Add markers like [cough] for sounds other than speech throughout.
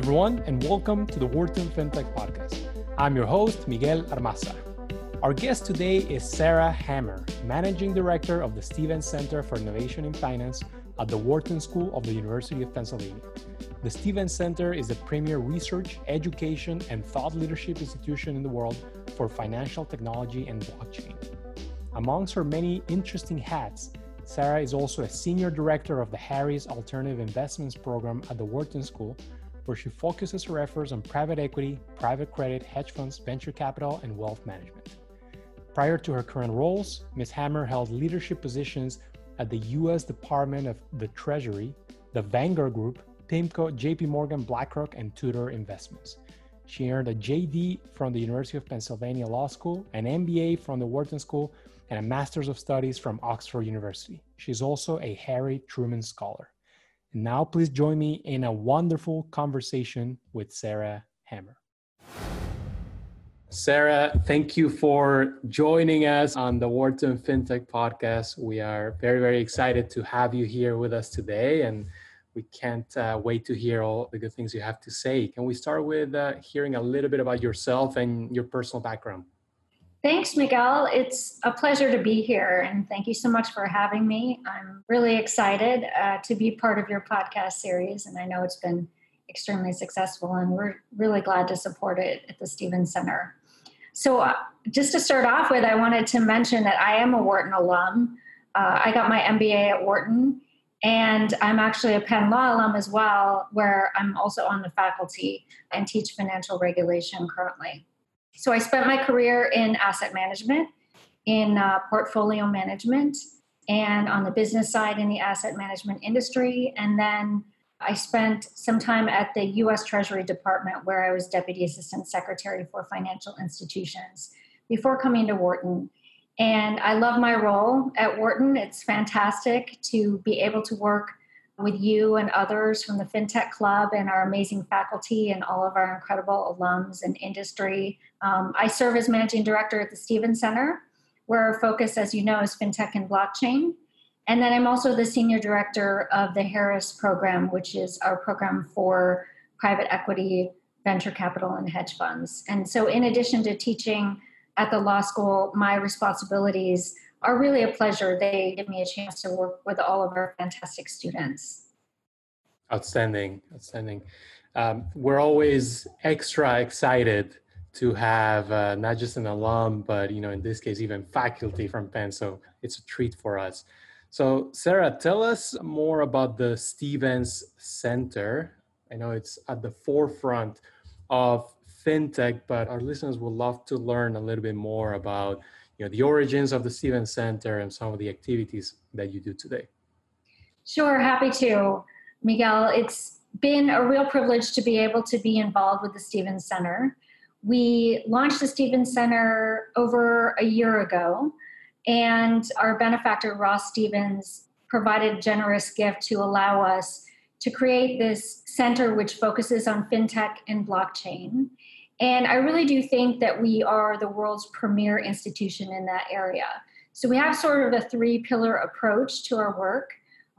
everyone, and welcome to the Wharton FinTech Podcast. I'm your host, Miguel Armaza. Our guest today is Sarah Hammer, Managing Director of the Stevens Center for Innovation in Finance at the Wharton School of the University of Pennsylvania. The Stevens Center is a premier research, education, and thought leadership institution in the world for financial technology and blockchain. Amongst her many interesting hats, Sarah is also a senior director of the Harris Alternative Investments Program at the Wharton School, where she focuses her efforts on private equity, private credit, hedge funds, venture capital, and wealth management. Prior to her current roles, Ms. Hammer held leadership positions at the U.S. Department of the Treasury, the Vanguard Group, PIMCO, JP Morgan, BlackRock, and Tudor Investments. She earned a JD from the University of Pennsylvania Law School, an MBA from the Wharton School, and a Master's of Studies from Oxford University. She's also a Harry Truman Scholar. And now, please join me in a wonderful conversation with Sarah Hammer. Sarah, thank you for joining us on the Wharton FinTech podcast. We are very, very excited to have you here with us today, and we can't uh, wait to hear all the good things you have to say. Can we start with uh, hearing a little bit about yourself and your personal background? Thanks, Miguel. It's a pleasure to be here, and thank you so much for having me. I'm really excited uh, to be part of your podcast series, and I know it's been extremely successful, and we're really glad to support it at the Stevens Center. So, uh, just to start off with, I wanted to mention that I am a Wharton alum. Uh, I got my MBA at Wharton, and I'm actually a Penn Law alum as well, where I'm also on the faculty and teach financial regulation currently. So I spent my career in asset management, in uh, portfolio management, and on the business side in the asset management industry. And then I spent some time at the US Treasury Department where I was Deputy Assistant Secretary for Financial Institutions before coming to Wharton. And I love my role at Wharton. It's fantastic to be able to work with you and others from the FinTech Club and our amazing faculty and all of our incredible alums and industry. Um, I serve as managing director at the Stevens Center, where our focus, as you know, is FinTech and blockchain. And then I'm also the senior director of the Harris program, which is our program for private equity, venture capital, and hedge funds. And so, in addition to teaching at the law school, my responsibilities are really a pleasure. They give me a chance to work with all of our fantastic students. Outstanding, outstanding. Um, we're always extra excited to have uh, not just an alum, but you know, in this case, even faculty from Penn. So it's a treat for us. So, Sarah, tell us more about the Stevens Center. I know it's at the forefront of fintech, but our listeners would love to learn a little bit more about you know, the origins of the Stevens Center and some of the activities that you do today. Sure, happy to. Miguel, it's been a real privilege to be able to be involved with the Stevens Center. We launched the Stevens Center over a year ago, and our benefactor, Ross Stevens, provided a generous gift to allow us to create this center which focuses on fintech and blockchain. And I really do think that we are the world's premier institution in that area. So we have sort of a three pillar approach to our work,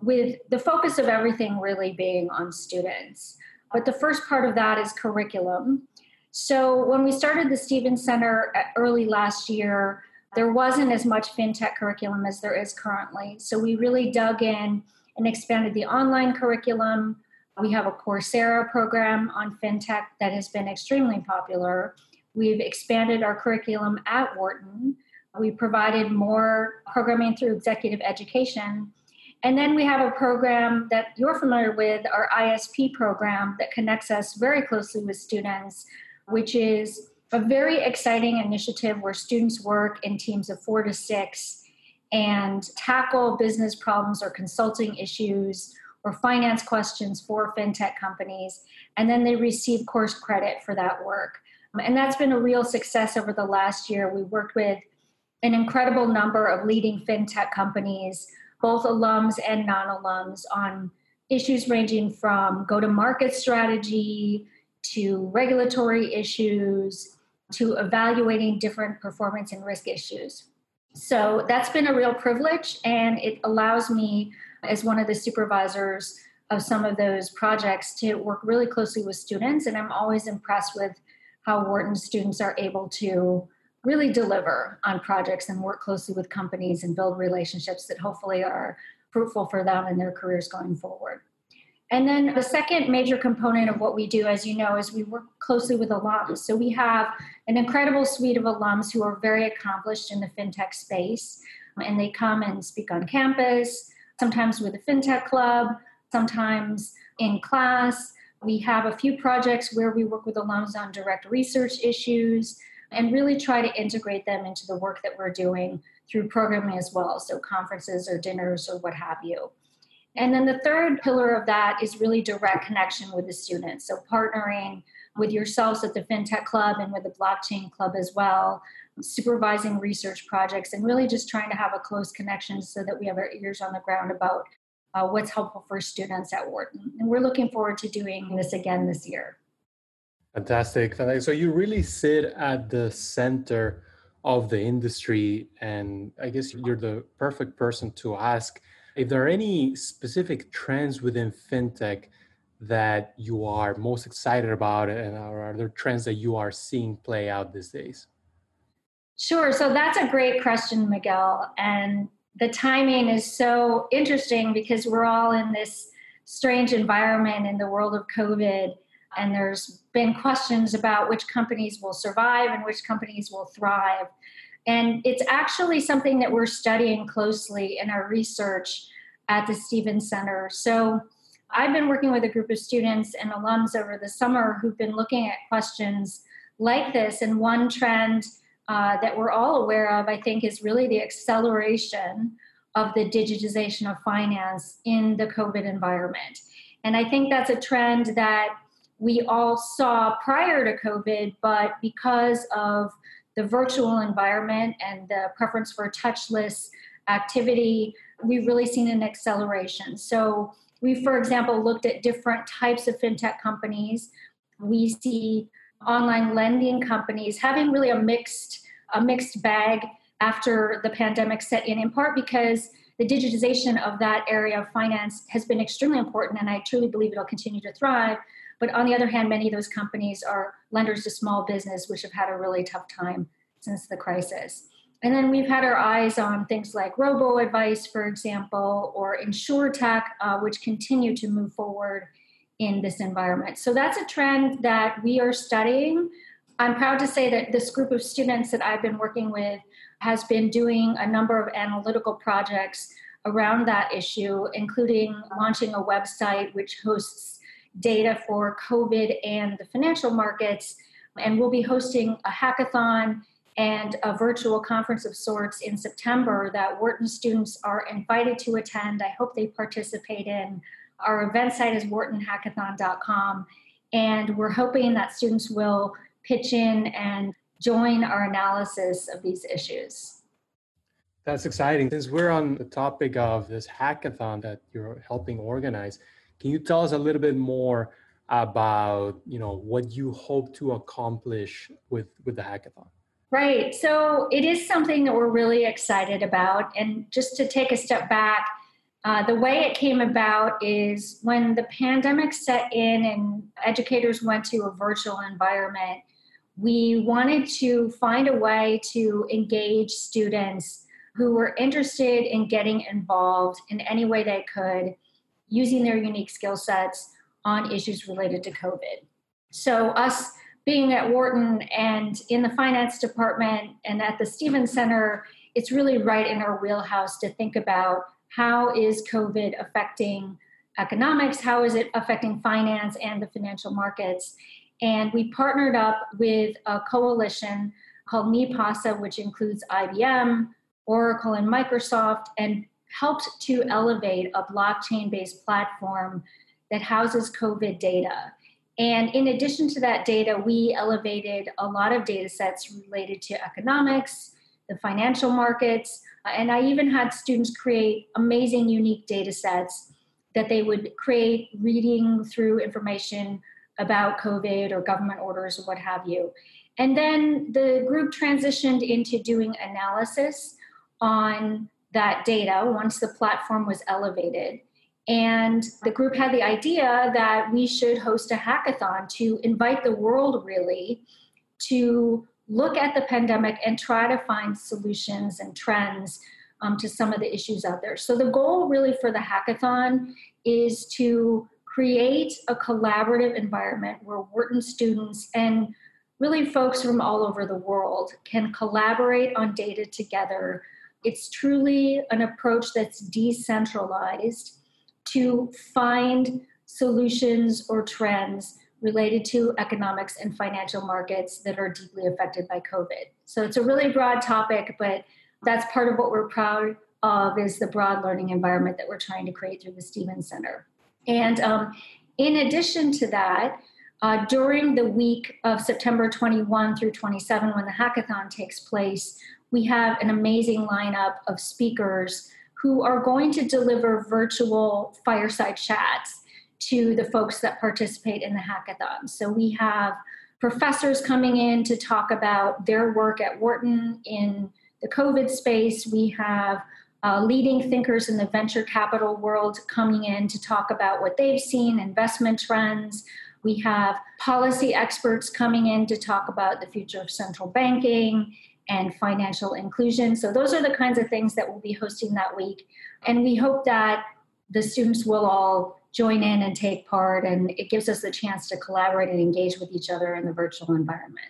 with the focus of everything really being on students. But the first part of that is curriculum. So when we started the Stevens Center uh, early last year, there wasn't as much fintech curriculum as there is currently. So we really dug in and expanded the online curriculum. We have a Coursera program on fintech that has been extremely popular. We've expanded our curriculum at Wharton. We provided more programming through executive education. And then we have a program that you're familiar with, our ISP program, that connects us very closely with students which is a very exciting initiative where students work in teams of four to six and tackle business problems or consulting issues or finance questions for fintech companies. And then they receive course credit for that work. Um, and that's been a real success over the last year. We worked with an incredible number of leading fintech companies, both alums and non alums, on issues ranging from go to market strategy to regulatory issues to evaluating different performance and risk issues. So that's been a real privilege, and it allows me, as one of the supervisors of some of those projects to work really closely with students. And I'm always impressed with how Wharton students are able to really deliver on projects and work closely with companies and build relationships that hopefully are fruitful for them in their careers going forward. And then the second major component of what we do, as you know, is we work closely with alums. So we have an incredible suite of alums who are very accomplished in the fintech space. And they come and speak on campus, sometimes with a fintech club, sometimes in class. We have a few projects where we work with alums on direct research issues and really try to integrate them into the work that we're doing through programming as well, so conferences or dinners or what have you. And then the third pillar of that is really direct connection with the students. So partnering with yourselves at the FinTech Club and with the Blockchain Club as well, supervising research projects, and really just trying to have a close connection so that we have our ears on the ground about uh, what's helpful for students at Wharton. And we're looking forward to doing this again this year. Fantastic. So you really sit at the center of the industry, and I guess you're the perfect person to ask if there are any specific trends within fintech that you are most excited about, and are there trends that you are seeing play out these days? Sure. So that's a great question, Miguel. And the timing is so interesting because we're all in this strange environment in the world of COVID. And there's been questions about which companies will survive and which companies will thrive. And it's actually something that we're studying closely in our research at the Stevens Center. So I've been working with a group of students and alums over the summer who've been looking at questions like this. And one trend uh, that we're all aware of, I think, is really the acceleration of the digitization of finance in the COVID environment. And I think that's a trend that we all saw prior to COVID, but because of the virtual environment and the preference for touchless activity, we've really seen an acceleration. So, we, for example, looked at different types of fintech companies. We see online lending companies having really a mixed a mixed bag after the pandemic set in, in part because the digitization of that area of finance has been extremely important, and I truly believe it'll continue to thrive. But on the other hand, many of those companies are lenders to small business, which have had a really tough time since the crisis. And then we've had our eyes on things like robo advice, for example, or insurtech, uh, which continue to move forward in this environment. So that's a trend that we are studying. I'm proud to say that this group of students that I've been working with has been doing a number of analytical projects around that issue, including launching a website which hosts data for COVID and the financial markets. And we'll be hosting a hackathon and a virtual conference of sorts in September that Wharton students are invited to attend. I hope they participate in. Our event site is whartonhackathon.com, and we're hoping that students will pitch in and join our analysis of these issues. That's exciting. Since we're on the topic of this hackathon that you're helping organize, can you tell us a little bit more about, you know, what you hope to accomplish with with the hackathon? Right. So it is something that we're really excited about. And just to take a step back, uh, the way it came about is when the pandemic set in and educators went to a virtual environment, we wanted to find a way to engage students who were interested in getting involved in any way they could using their unique skill sets on issues related to COVID. So, us being at Wharton and in the finance department and at the Stevens Center, it's really right in our wheelhouse to think about how is COVID affecting economics, how is it affecting finance and the financial markets. And we partnered up with a coalition called MiPasa, which includes IBM, Oracle, and Microsoft, and helped to elevate a blockchain based platform that houses COVID data. And in addition to that data, we elevated a lot of data sets related to economics, the financial markets, uh, and I even had students create amazing, unique data sets that they would create reading through information about COVID or government orders or what have you. And then the group transitioned into doing analysis on that data once the platform was elevated. And the group had the idea that we should host a hackathon to invite the world really to look at the pandemic and try to find solutions and trends um, to some of the issues out there. So, the goal really for the hackathon is to create a collaborative environment where Wharton students and really folks from all over the world can collaborate on data together. It's truly an approach that's decentralized to find solutions or trends related to economics and financial markets that are deeply affected by COVID. So it's a really broad topic, but that's part of what we're proud of is the broad learning environment that we're trying to create through the Stevens Center. And um, in addition to that, uh, during the week of September 21 through 27, when the hackathon takes place, we have an amazing lineup of speakers who are going to deliver virtual fireside chats to the folks that participate in the hackathon. So we have professors coming in to talk about their work at Wharton in the COVID space. We have uh, leading thinkers in the venture capital world coming in to talk about what they've seen, investment trends. We have policy experts coming in to talk about the future of central banking and financial inclusion. So, those are the kinds of things that we'll be hosting that week. And we hope that the students will all join in and take part, and it gives us the chance to collaborate and engage with each other in the virtual environment.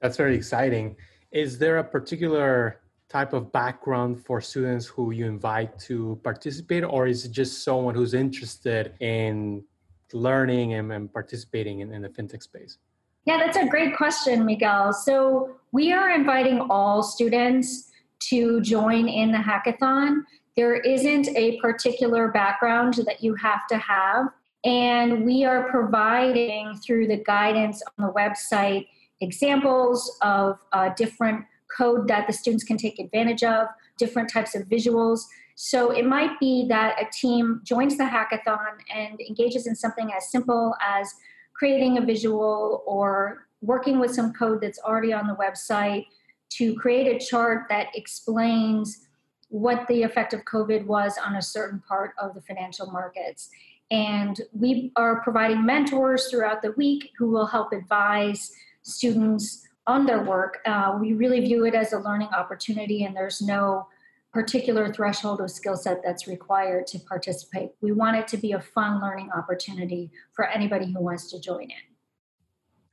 That's very exciting. Is there a particular type of background for students who you invite to participate, or is it just someone who's interested in learning and, and participating in, in the fintech space? Yeah, that's a great question, Miguel. So we are inviting all students to join in the hackathon. There isn't a particular background that you have to have. And we are providing through the guidance on the website examples of uh, different code that the students can take advantage of, different types of visuals. So it might be that a team joins the hackathon and engages in something as simple as creating a visual or working with some code that's already on the website to create a chart that explains what the effect of COVID was on a certain part of the financial markets. And we are providing mentors throughout the week who will help advise students on their work. Uh, we really view it as a learning opportunity, and there's no particular threshold of skill set that's required to participate. We want it to be a fun learning opportunity for anybody who wants to join in.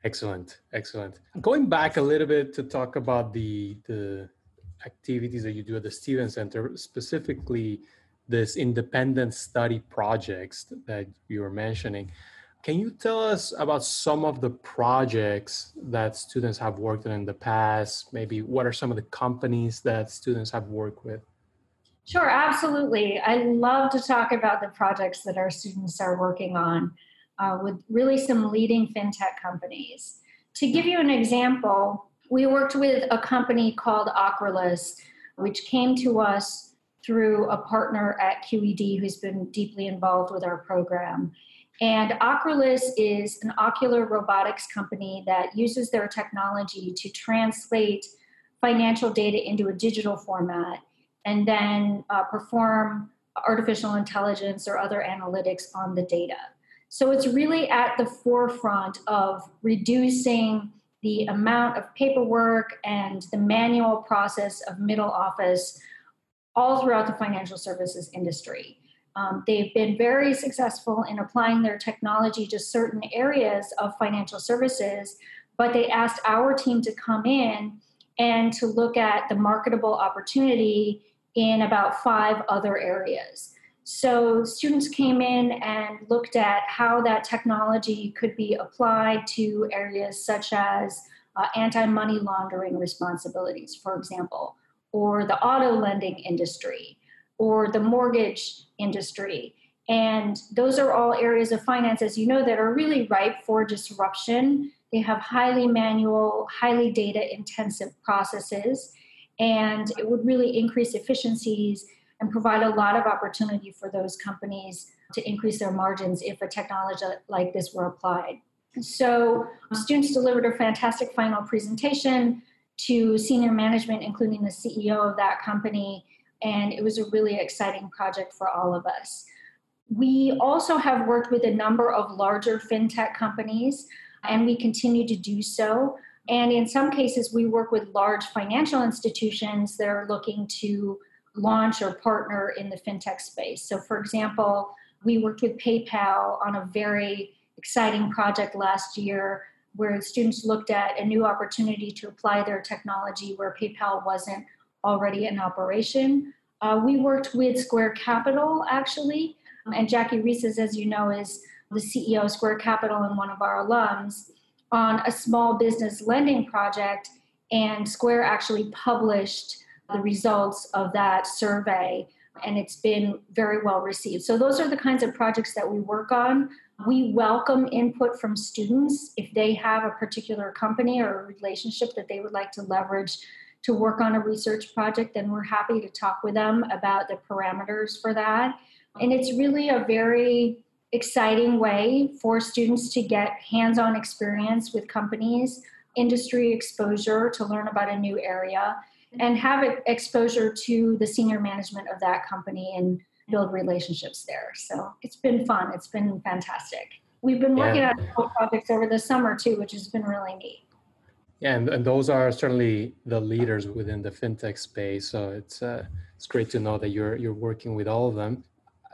Excellent, excellent. Going back a little bit to talk about the the activities that you do at the Stevens Center, specifically this independent study projects that you were mentioning. Can you tell us about some of the projects that students have worked on in the past? Maybe what are some of the companies that students have worked with? Sure, absolutely. I love to talk about the projects that our students are working on uh, with really some leading fintech companies. To give you an example, we worked with a company called Ocrolus, which came to us through a partner at QED who's been deeply involved with our program. And Ocrolus is an ocular robotics company that uses their technology to translate financial data into a digital format and then uh, perform artificial intelligence or other analytics on the data. So it's really at the forefront of reducing the amount of paperwork and the manual process of middle office all throughout the financial services industry. Um, they've been very successful in applying their technology to certain areas of financial services, but they asked our team to come in and to look at the marketable opportunity in about five other areas. So, students came in and looked at how that technology could be applied to areas such as uh, anti money laundering responsibilities, for example, or the auto lending industry, or the mortgage industry. And those are all areas of finance, as you know, that are really ripe for disruption. They have highly manual, highly data intensive processes, and it would really increase efficiencies and provide a lot of opportunity for those companies to increase their margins if a technology like this were applied. So, students delivered a fantastic final presentation to senior management, including the CEO of that company, and it was a really exciting project for all of us. We also have worked with a number of larger fintech companies, and we continue to do so. And in some cases, we work with large financial institutions that are looking to launch or partner in the fintech space. So, for example, we worked with PayPal on a very exciting project last year where students looked at a new opportunity to apply their technology where PayPal wasn't already in operation. Uh, we worked with Square Capital actually, and Jackie Reses, as you know, is the CEO of Square Capital and one of our alums on a small business lending project. And Square actually published the results of that survey, and it's been very well received. So, those are the kinds of projects that we work on. We welcome input from students if they have a particular company or a relationship that they would like to leverage to work on a research project, then we're happy to talk with them about the parameters for that. And it's really a very exciting way for students to get hands on experience with companies, industry exposure to learn about a new area, and have exposure to the senior management of that company and build relationships there. So it's been fun. It's been fantastic. We've been working yeah. on projects over the summer too, which has been really neat. Yeah, and, and those are certainly the leaders within the fintech space. So it's uh, it's great to know that you're you're working with all of them.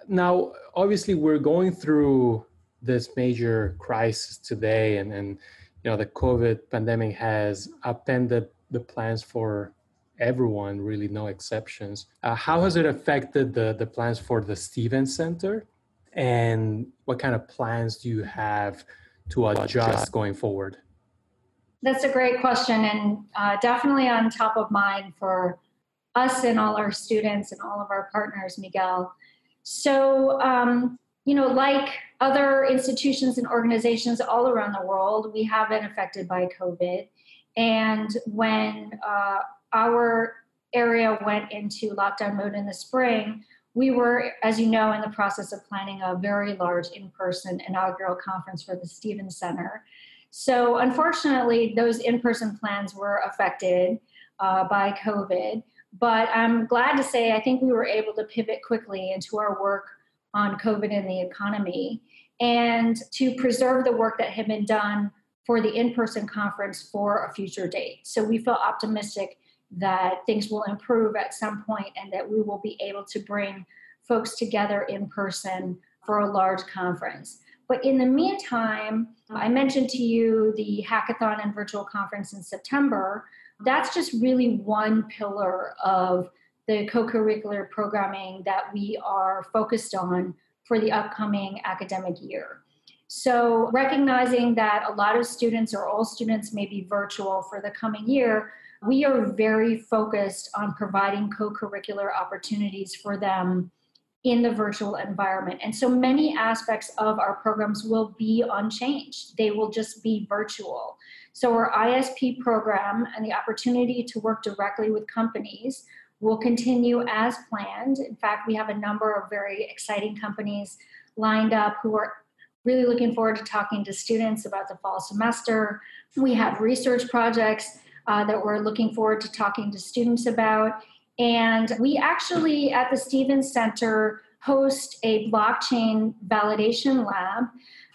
Now, obviously, we're going through this major crisis today, and and you know the COVID pandemic has upended the plans for everyone, really no exceptions. Uh, how has it affected the, the plans for the Stevens Center? And what kind of plans do you have to adjust going forward? That's a great question, and uh, definitely on top of mind for us and all our students and all of our partners, Miguel. So, um, you know, like other institutions and organizations all around the world, we have been affected by COVID. And when uh, our area went into lockdown mode in the spring, we were, as you know, in the process of planning a very large in person inaugural conference for the Stevens Center. So, unfortunately, those in person plans were affected uh, by COVID. But I'm glad to say I think we were able to pivot quickly into our work on COVID and the economy and to preserve the work that had been done for the in person conference for a future date. So, we feel optimistic that things will improve at some point and that we will be able to bring folks together in person for a large conference. But in the meantime, I mentioned to you the hackathon and virtual conference in September. That's just really one pillar of the co curricular programming that we are focused on for the upcoming academic year. So, recognizing that a lot of students or all students may be virtual for the coming year, we are very focused on providing co curricular opportunities for them in the virtual environment. And so many aspects of our programs will be unchanged, they will just be virtual. So, our ISP program and the opportunity to work directly with companies will continue as planned. In fact, we have a number of very exciting companies lined up who are really looking forward to talking to students about the fall semester. We have research projects uh, that we're looking forward to talking to students about. And we actually, at the Stevens Center, host a blockchain validation lab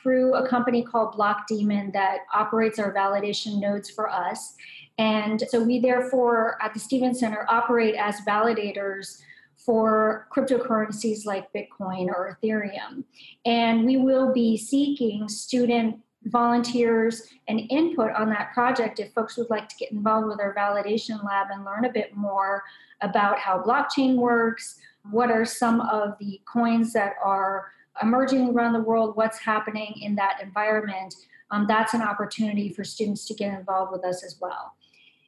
through a company called Blockdaemon that operates our validation nodes for us. And so we, therefore, at the Stevens Center, operate as validators for cryptocurrencies like Bitcoin or Ethereum. And we will be seeking student volunteers and input on that project if folks would like to get involved with our validation lab and learn a bit more about how blockchain works, what are some of the coins that are emerging around the world, what's happening in that environment, um, that's an opportunity for students to get involved with us as well.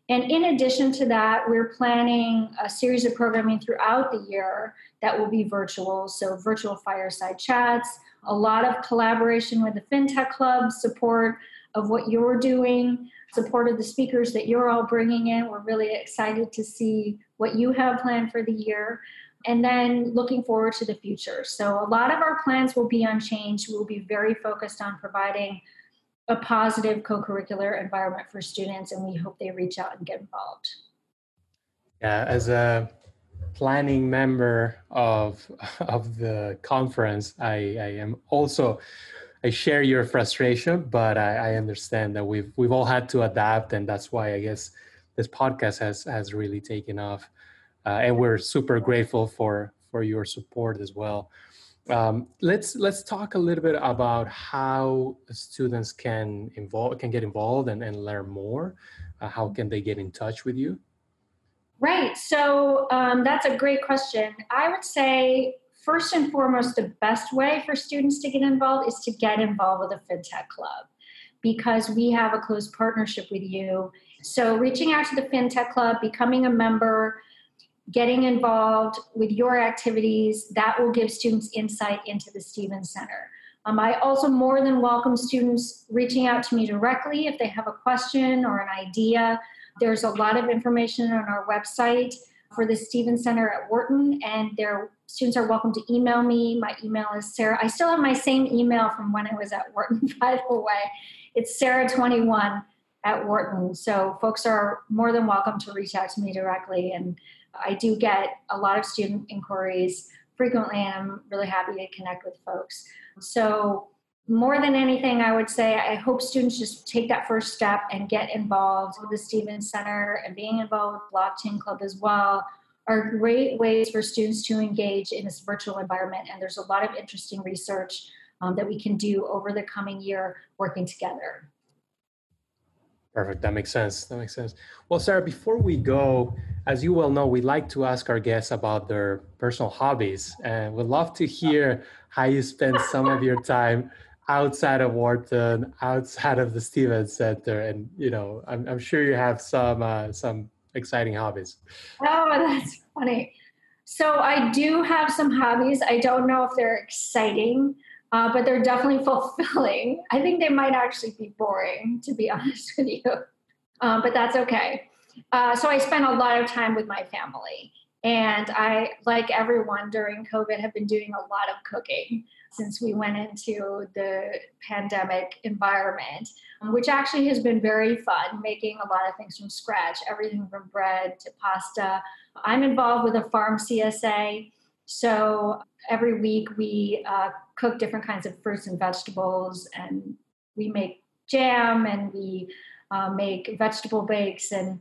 And in addition to that, we're planning a series of programming throughout the year that will be virtual. So, virtual fireside chats, a lot of collaboration with the FinTech Club, support of what you're doing, support of the speakers that you're all bringing in. We're really excited to see what you have planned for the year. And then looking forward to the future. So, a lot of our plans will be unchanged. We'll be very focused on providing a positive co curricular environment for students, and we hope they reach out and get involved. Yeah, as a planning member of [laughs] of the conference, I, I am also I share your frustration, but I, I, understand that we've we've all had to adapt, and that's why I guess this podcast has has really taken off, uh, and we're super grateful for for your support as well. Um, let's let's talk a little bit about how students can involve can get involved and, and learn more. Uh, how can they get in touch with you? Right. So um, that's a great question. I would say first and foremost, the best way for students to get involved is to get involved with a FinTech Club because we have a close partnership with you. So, reaching out to the FinTech Club, becoming a member, getting involved with your activities, that will give students insight into the Stevens Center. Um, I also more than welcome students reaching out to me directly if they have a question or an idea. There's a lot of information on our website for the Stevens Center at Wharton, and their students are welcome to email me. My email is Sarah. I still have my same email from when I was at Wharton, [laughs] by the way. It's Sarah21 at Wharton. So folks are more than welcome to reach out to me directly. And I do get a lot of student inquiries frequently, and I'm really happy to connect with folks. So more than anything, I would say I hope students just take that first step and get involved with the Stevens Center and being involved with Blockchain Club as well are great ways for students to engage in this virtual environment. And there's a lot of interesting research um, that we can do over the coming year working together. Perfect. That makes sense. That makes sense. Well, Sarah, before we go, as you well know, we like to ask our guests about their personal hobbies, and we'd love to hear how you spend some of your time outside of Wharton, outside of the Stevens Center, and you know, I'm, I'm sure you have some uh, some exciting hobbies. Oh, [laughs] that's funny. So I do have some hobbies. I don't know if they're exciting, uh, but they're definitely [laughs] fulfilling. I think they might actually be boring, to be [laughs] honest with you, um, but that's okay. Uh, so I spend a lot of time with my family. And I, like everyone during COVID, have been doing a lot of cooking since we went into the pandemic environment, which actually has been very fun, making a lot of things from scratch, everything from bread to pasta. I'm involved with a farm CSA. So every week we uh, cook different kinds of fruits and vegetables, and we make jam and we uh, make vegetable bakes and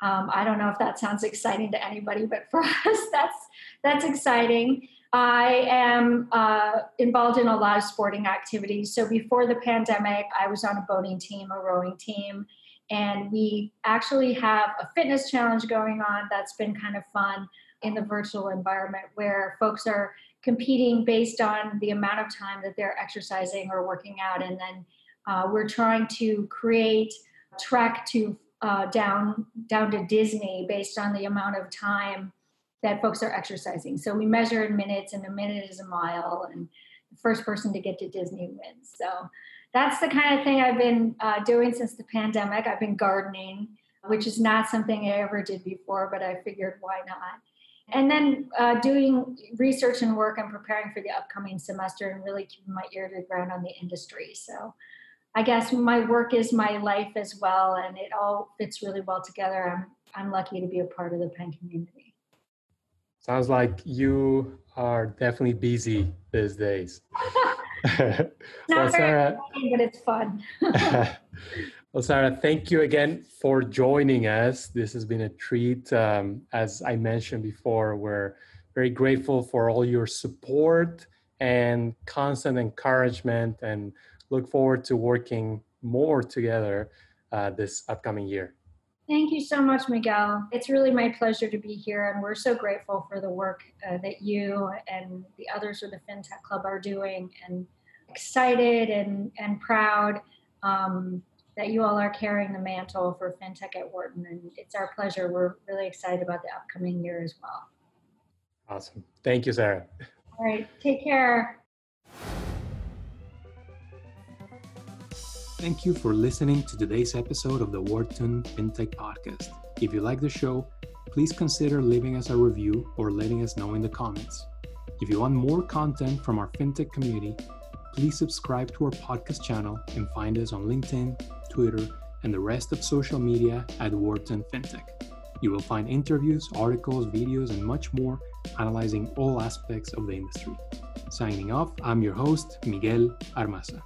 um, I don't know if that sounds exciting to anybody, but for [laughs] us, that's that's exciting. I am uh, involved in a lot of sporting activities. So before the pandemic, I was on a boating team, a rowing team, and we actually have a fitness challenge going on that's been kind of fun in the virtual environment where folks are competing based on the amount of time that they're exercising or working out. And then uh, we're trying to create track to uh, down down to Disney based on the amount of time that folks are exercising. So we measure in minutes, and a minute is a mile, and the first person to get to Disney wins. So that's the kind of thing I've been uh, doing since the pandemic. I've been gardening, which is not something I ever did before, but I figured why not. And then uh, doing research and work and preparing for the upcoming semester and really keeping my ear to the ground on the industry. So I guess my work is my life as well, and it all fits really well together. I'm I'm lucky to be a part of the Penn community. Sounds like you are definitely busy these days. [laughs] [laughs] Not well, Sarah, funny, but it's fun. [laughs] well, Sarah, thank you again for joining us. This has been a treat. Um, as I mentioned before, we're very grateful for all your support and constant encouragement and look forward to working more together uh, this upcoming year. Thank you so much, Miguel. It's really my pleasure to be here, and we're so grateful for the work uh, that you and the others of the FinTech Club are doing, and excited and, and proud um, that you all are carrying the mantle for FinTech at Wharton. And it's our pleasure. We're really excited about the upcoming year as well. Awesome. Thank you, Sarah. All right. Take care. Thank you for listening to today's episode of the Wharton FinTech Podcast. If you like the show, please consider leaving us a review or letting us know in the comments. If you want more content from our FinTech community, please subscribe to our podcast channel and find us on LinkedIn, Twitter, and the rest of social media at Wharton FinTech. You will find interviews, articles, videos, and much more analyzing all aspects of the industry. Signing off, I'm your host, Miguel Armaza.